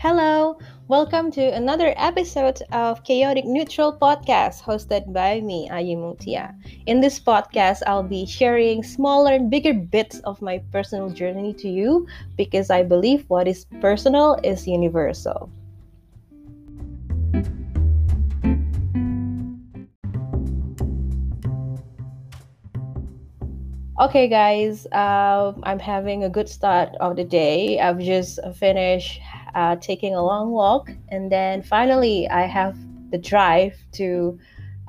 Hello, welcome to another episode of Chaotic Neutral Podcast hosted by me, Ayi Mutia. In this podcast, I'll be sharing smaller and bigger bits of my personal journey to you because I believe what is personal is universal. Okay, guys, uh, I'm having a good start of the day. I've just finished uh, taking a long walk, and then finally I have the drive to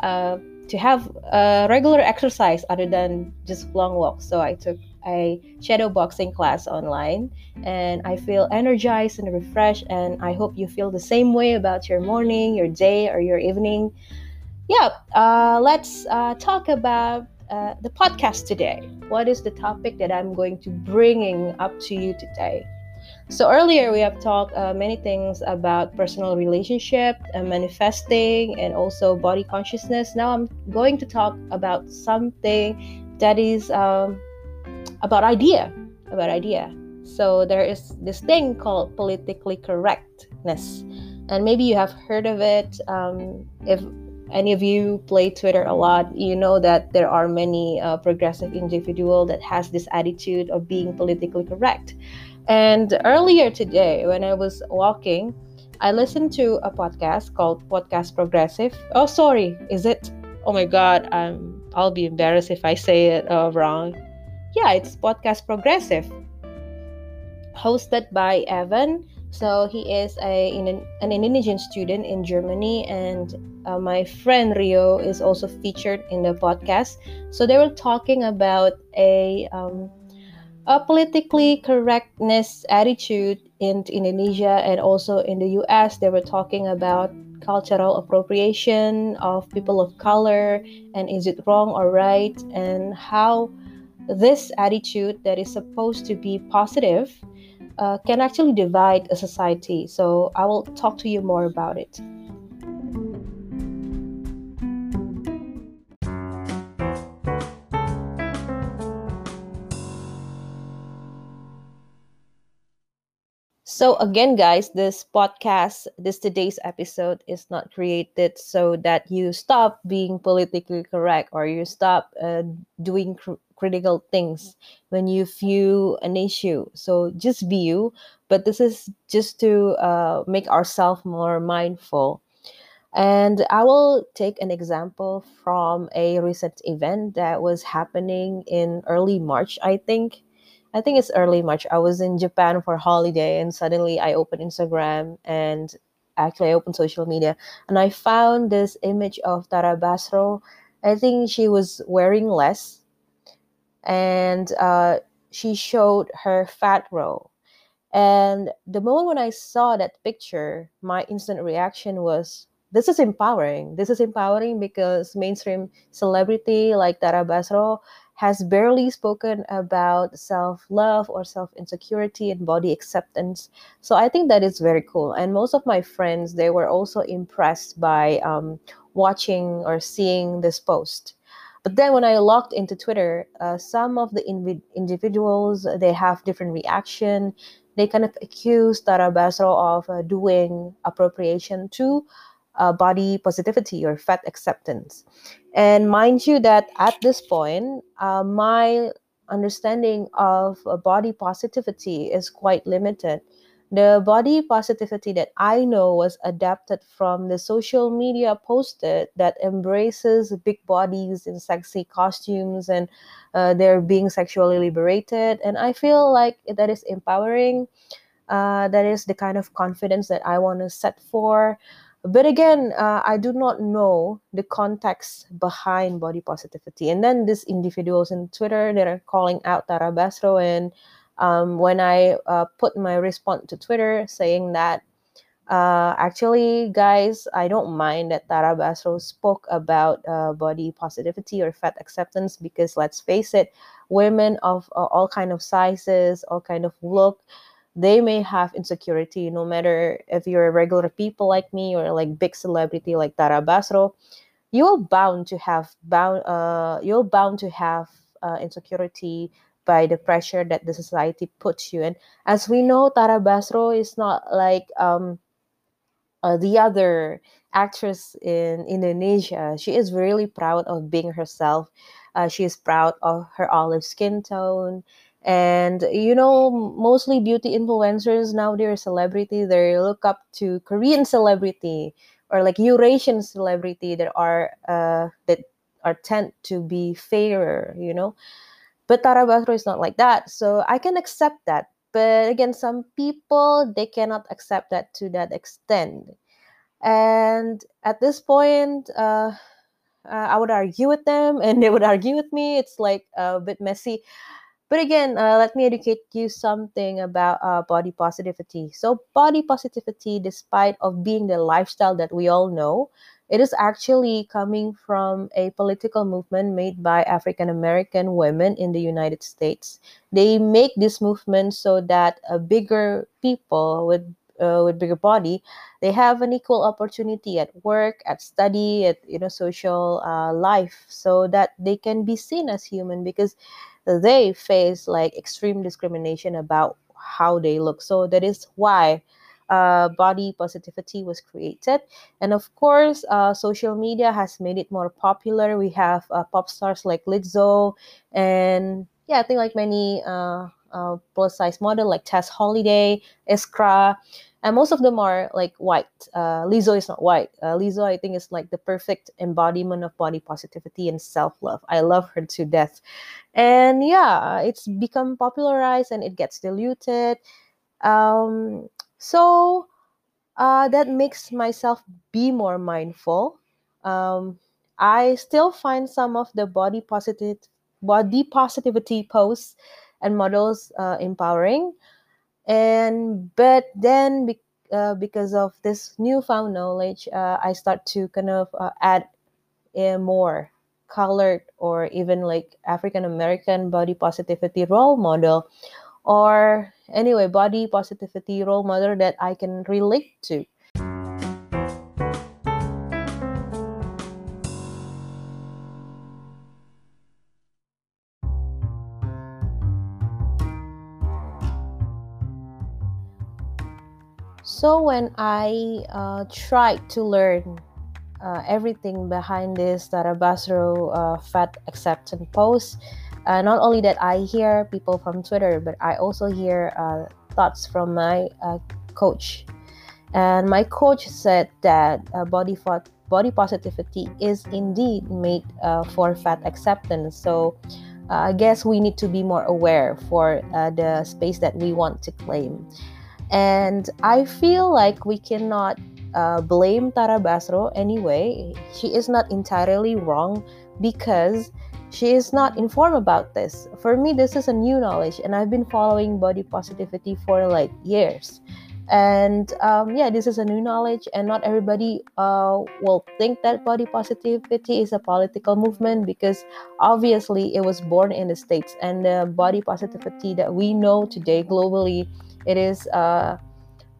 uh, to have a regular exercise other than just long walk. So I took a shadow boxing class online, and I feel energized and refreshed. And I hope you feel the same way about your morning, your day, or your evening. Yeah, uh, let's uh, talk about uh, the podcast today. What is the topic that I'm going to bringing up to you today? So earlier we have talked uh, many things about personal relationship, and manifesting, and also body consciousness. Now I'm going to talk about something that is um, about idea, about idea. So there is this thing called politically correctness, and maybe you have heard of it. Um, if any of you play Twitter a lot, you know that there are many uh, progressive individual that has this attitude of being politically correct. And earlier today, when I was walking, I listened to a podcast called Podcast Progressive. Oh, sorry, is it? Oh my God, I'm. I'll be embarrassed if I say it uh, wrong. Yeah, it's Podcast Progressive, hosted by Evan. So he is a an, an Indonesian student in Germany, and uh, my friend Rio is also featured in the podcast. So they were talking about a um, a politically correctness attitude in Indonesia and also in the US. They were talking about cultural appropriation of people of color and is it wrong or right and how this attitude that is supposed to be positive uh, can actually divide a society. So I will talk to you more about it. So again, guys, this podcast, this today's episode is not created so that you stop being politically correct or you stop uh, doing cr- critical things when you view an issue. So just be you, but this is just to uh, make ourselves more mindful. And I will take an example from a recent event that was happening in early March, I think I think it's early March. I was in Japan for holiday and suddenly I opened Instagram and actually I opened social media and I found this image of Tara Basro. I think she was wearing less and uh, she showed her fat row. And the moment when I saw that picture, my instant reaction was, this is empowering. This is empowering because mainstream celebrity like Tara Basro has barely spoken about self love or self insecurity and body acceptance. So I think that is very cool. And most of my friends, they were also impressed by um, watching or seeing this post. But then when I logged into Twitter, uh, some of the inv- individuals they have different reaction. They kind of accuse Tara Basro of uh, doing appropriation to uh, body positivity or fat acceptance. And mind you, that at this point, uh, my understanding of uh, body positivity is quite limited. The body positivity that I know was adapted from the social media posted that embraces big bodies in sexy costumes and uh, they're being sexually liberated. And I feel like that is empowering. Uh, that is the kind of confidence that I want to set for. But again, uh, I do not know the context behind body positivity. And then these individuals in Twitter that are calling out Tara Basro, and um, when I uh, put my response to Twitter saying that uh, actually, guys, I don't mind that Tara Basro spoke about uh, body positivity or fat acceptance because let's face it, women of uh, all kind of sizes, all kind of look, they may have insecurity no matter if you're a regular people like me or like big celebrity like Tara Basro you're bound to have bound uh you're bound to have uh, insecurity by the pressure that the society puts you in. As we know, Tara Basro is not like um, uh, the other actress in Indonesia. She is really proud of being herself. Uh, she is proud of her olive skin tone. And you know, mostly beauty influencers now they're a celebrity. They look up to Korean celebrity or like Eurasian celebrity that are uh, that are tend to be fairer, you know. But Tara Basro is not like that. So I can accept that. But again, some people they cannot accept that to that extent. And at this point, uh, uh, I would argue with them and they would argue with me. It's like a bit messy. But again, uh, let me educate you something about uh, body positivity. So, body positivity, despite of being the lifestyle that we all know, it is actually coming from a political movement made by African American women in the United States. They make this movement so that a bigger people with uh, with bigger body, they have an equal opportunity at work, at study, at you know social uh, life, so that they can be seen as human because they face like extreme discrimination about how they look. So that is why uh, body positivity was created. And of course, uh, social media has made it more popular. We have uh, pop stars like Lizzo, and yeah, I think like many uh, uh, plus size model like Tess Holliday, Iskra, and most of them are like white. Uh, Lizzo is not white. Lizzo, I think, is like the perfect embodiment of body positivity and self love. I love her to death and yeah it's become popularized and it gets diluted um, so uh, that makes myself be more mindful um, i still find some of the body positive body positivity posts and models uh, empowering and but then be, uh, because of this newfound knowledge uh, i start to kind of uh, add more colored or even like African American body positivity role model or anyway body positivity role model that I can relate to. So when I uh, tried to learn uh, everything behind this Tara Basro uh, fat acceptance post. Uh, not only that I hear people from Twitter, but I also hear uh, thoughts from my uh, coach. And my coach said that uh, body fat, body positivity is indeed made for fat acceptance. So I guess we need to be more aware for the space that we want to claim. And I feel like we cannot uh, blame Tara Basro anyway. She is not entirely wrong because she is not informed about this. For me, this is a new knowledge, and I've been following body positivity for like years. And um, yeah, this is a new knowledge, and not everybody uh, will think that body positivity is a political movement because obviously it was born in the States, and the body positivity that we know today globally, it is. Uh,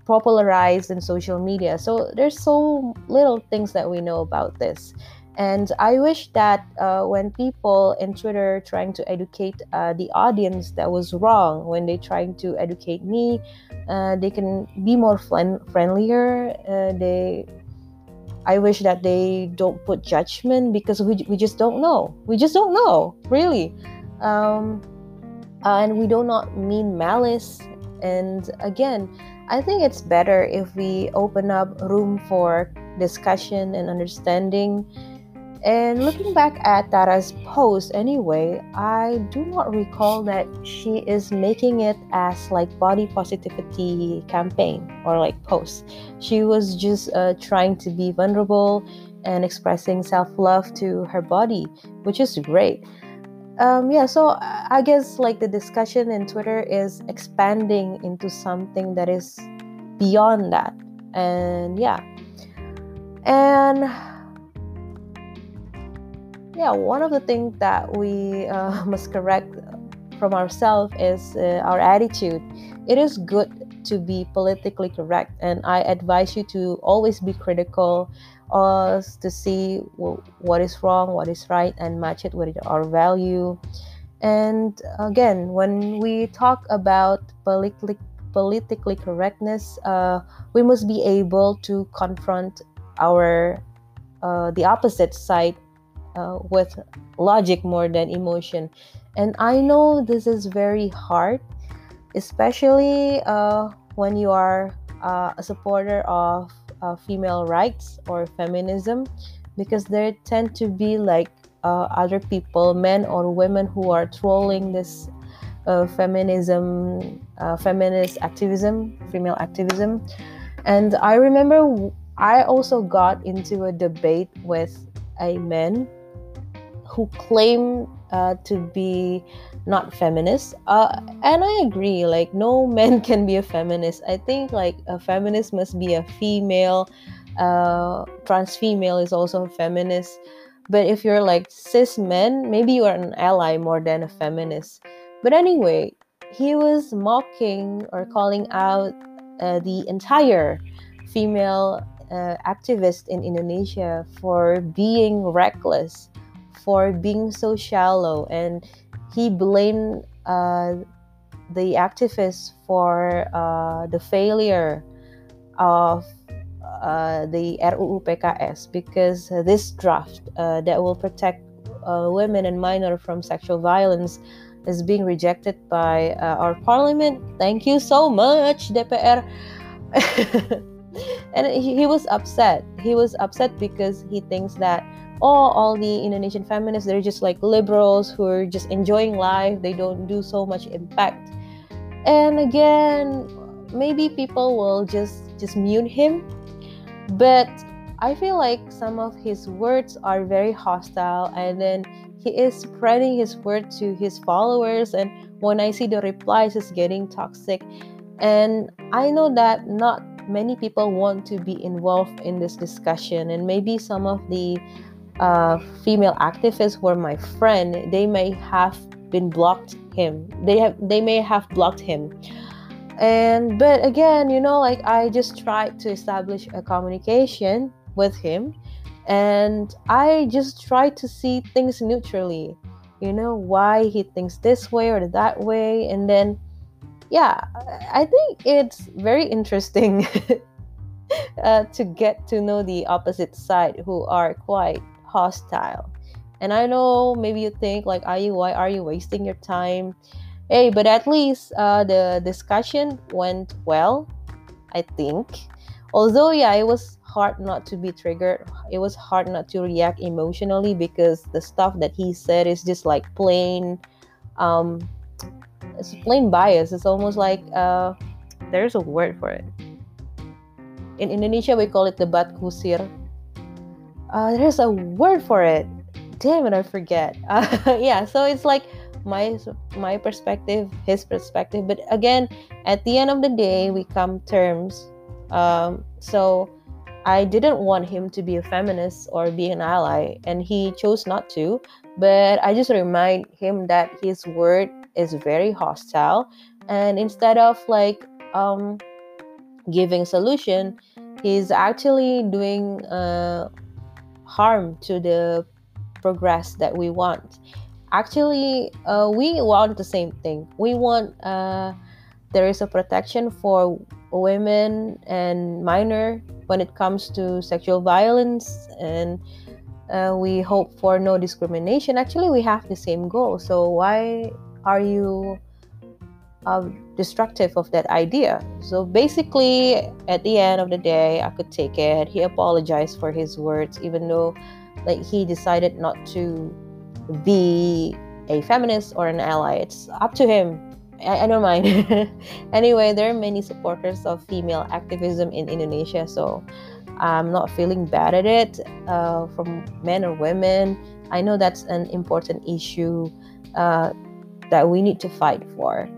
popularized in social media. So there's so little things that we know about this. And I wish that uh, when people in Twitter trying to educate uh, the audience that was wrong, when they trying to educate me, uh, they can be more fl- friendlier. Uh, they, I wish that they don't put judgment because we, we just don't know. We just don't know, really. Um, and we do not mean malice. And again, I think it's better if we open up room for discussion and understanding. And looking back at Tara's post anyway, I do not recall that she is making it as like body positivity campaign or like post. She was just uh, trying to be vulnerable and expressing self-love to her body, which is great um, yeah so i guess like the discussion in twitter is expanding into something that is beyond that. And yeah. And yeah one of the things that we uh, must correct from ourselves is uh, our attitude. It is good to be politically correct and i advise you to always be critical us to see what is wrong, what is right, and match it with our value. And again, when we talk about politically politically correctness, uh, we must be able to confront our uh, the opposite side uh, with logic more than emotion. And I know this is very hard, especially uh, when you are uh, a supporter of uh, female rights or feminism, because there tend to be like uh, other people, men or women, who are trolling this uh, feminism, uh, feminist activism, female activism. And I remember I also got into a debate with a man who claimed uh, to be not feminist. Uh, and i agree like no man can be a feminist. I think like a feminist must be a female. Uh, trans female is also a feminist. But if you're like cis men maybe you are an ally more than a feminist. But anyway he was mocking or calling out uh, the entire female uh, activist in indonesia for being reckless for being so shallow and he blamed uh, the activists for uh, the failure of uh, the RUU PKS because this draft uh, that will protect uh, women and minors from sexual violence is being rejected by uh, our parliament. Thank you so much, DPR. and he, he was upset. He was upset because he thinks that oh, all the Indonesian feminists, they're just like liberals who are just enjoying life. They don't do so much impact. And again, maybe people will just just mute him. But I feel like some of his words are very hostile and then he is spreading his word to his followers and when I see the replies it's getting toxic. And I know that not many people want to be involved in this discussion and maybe some of the uh, female activists were my friend, they may have been blocked him. They have they may have blocked him. And but again, you know, like I just tried to establish a communication with him and I just try to see things neutrally. You know, why he thinks this way or that way and then yeah, I think it's very interesting uh, to get to know the opposite side who are quite hostile. And I know maybe you think like, are you why are you wasting your time? Hey, but at least uh, the discussion went well, I think. Although yeah, it was hard not to be triggered. It was hard not to react emotionally because the stuff that he said is just like plain, um, it's plain bias. It's almost like uh, there's a word for it. In Indonesia, we call it debat kusir uh, there's a word for it. Damn it i forget. Uh, yeah so it's like my my perspective his perspective. But again at the end of the day we come terms. Um, so i didn't want him to be a feminist or be an ally and he chose not to. But i just remind him that his word is very hostile. And instead of like um, giving solution he's actually doing uh, harm to the progress that we want. Actually, uh, we want the same thing. We want uh, there is a protection for women and minor when it comes to sexual violence and uh, we hope for no discrimination actually we have the same goal so why are you uh, destructive of that idea. So basically, at the end of the day, I could take it. He apologized for his words, even though like he decided not to be a feminist or an ally. It's up to him. I, I don't mind. anyway, there are many supporters of female activism in Indonesia, so I'm not feeling bad at it uh, from men or women. I know that's an important issue uh, that we need to fight for.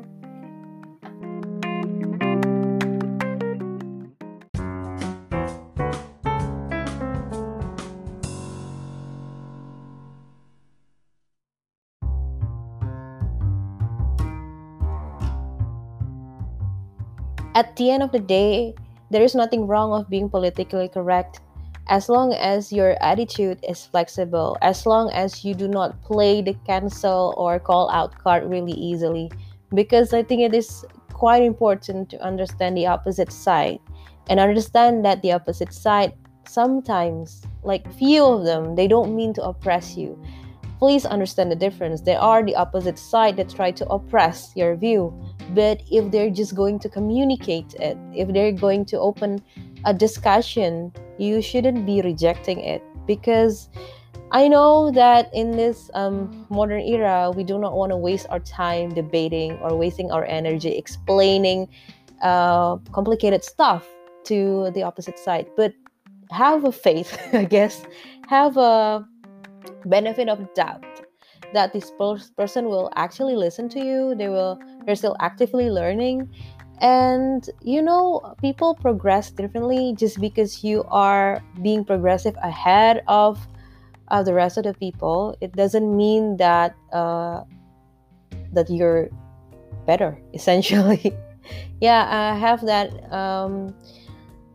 At the end of the day, there is nothing wrong of being politically correct as long as your attitude is flexible, as long as you do not play the cancel or call out card really easily, because I think it is quite important to understand the opposite side and understand that the opposite side sometimes, like few of them, they don't mean to oppress you. Please understand the difference. There are the opposite side that try to oppress your view, but if they're just going to communicate it, if they're going to open a discussion, you shouldn't be rejecting it. Because I know that in this um, modern era, we do not want to waste our time debating or wasting our energy explaining uh, complicated stuff to the opposite side. But have a faith, I guess, have a benefit of doubt that this person will actually listen to you. They will. They're still actively learning, and you know people progress differently just because you are being progressive ahead of uh, the rest of the people it doesn't mean that uh, that you're better essentially yeah i have that um,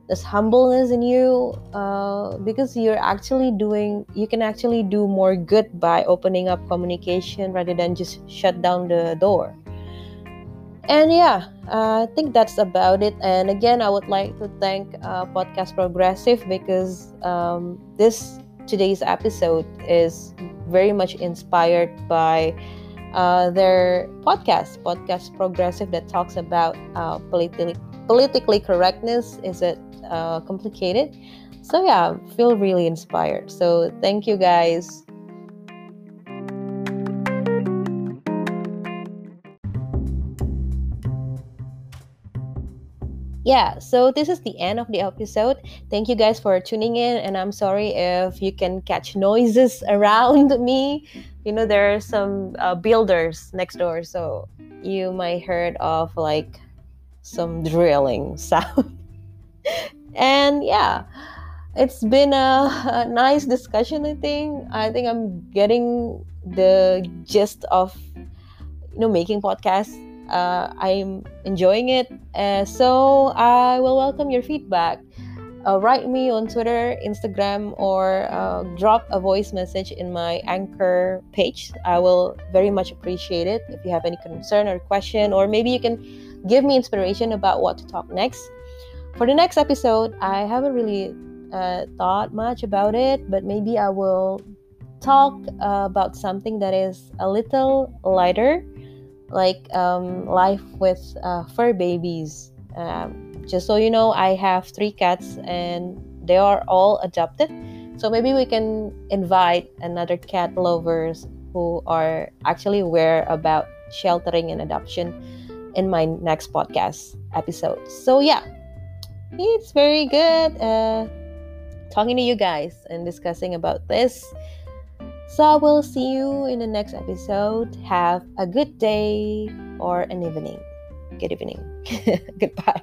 this humbleness in you uh, because you're actually doing you can actually do more good by opening up communication rather than just shut down the door and yeah, uh, I think that's about it. And again, I would like to thank uh, Podcast Progressive because um, this today's episode is very much inspired by uh, their podcast, Podcast Progressive, that talks about uh, politically politically correctness. Is it uh, complicated? So yeah, feel really inspired. So thank you guys. yeah, so this is the end of the episode. Thank you guys for tuning in, and I'm sorry if you can catch noises around me. You know, there are some uh, builders next door, so you might heard of like some drilling sound. And yeah, it's been a, a nice discussion. I think. I think I'm getting the gist of you know making podcasts uh, I'm enjoying it. Uh, so I will welcome your feedback. Uh, write me on Twitter, Instagram, or uh, drop a voice message in my anchor page. I will very much appreciate it. If you have any concern or question, or maybe you can give me inspiration about what to talk next. For the next episode, I haven't really uh, thought much about it, but maybe I will talk uh, about something that is a little lighter like um, life with uh, fur babies. Um, just so you know, I have three cats and they are all adopted. So maybe we can invite another cat lovers who are actually aware about sheltering and adoption in my next podcast episode. So yeah, it's very good uh, talking to you guys and discussing about this. So I will see you in the next episode. Have a good day or an evening. Good evening. Goodbye.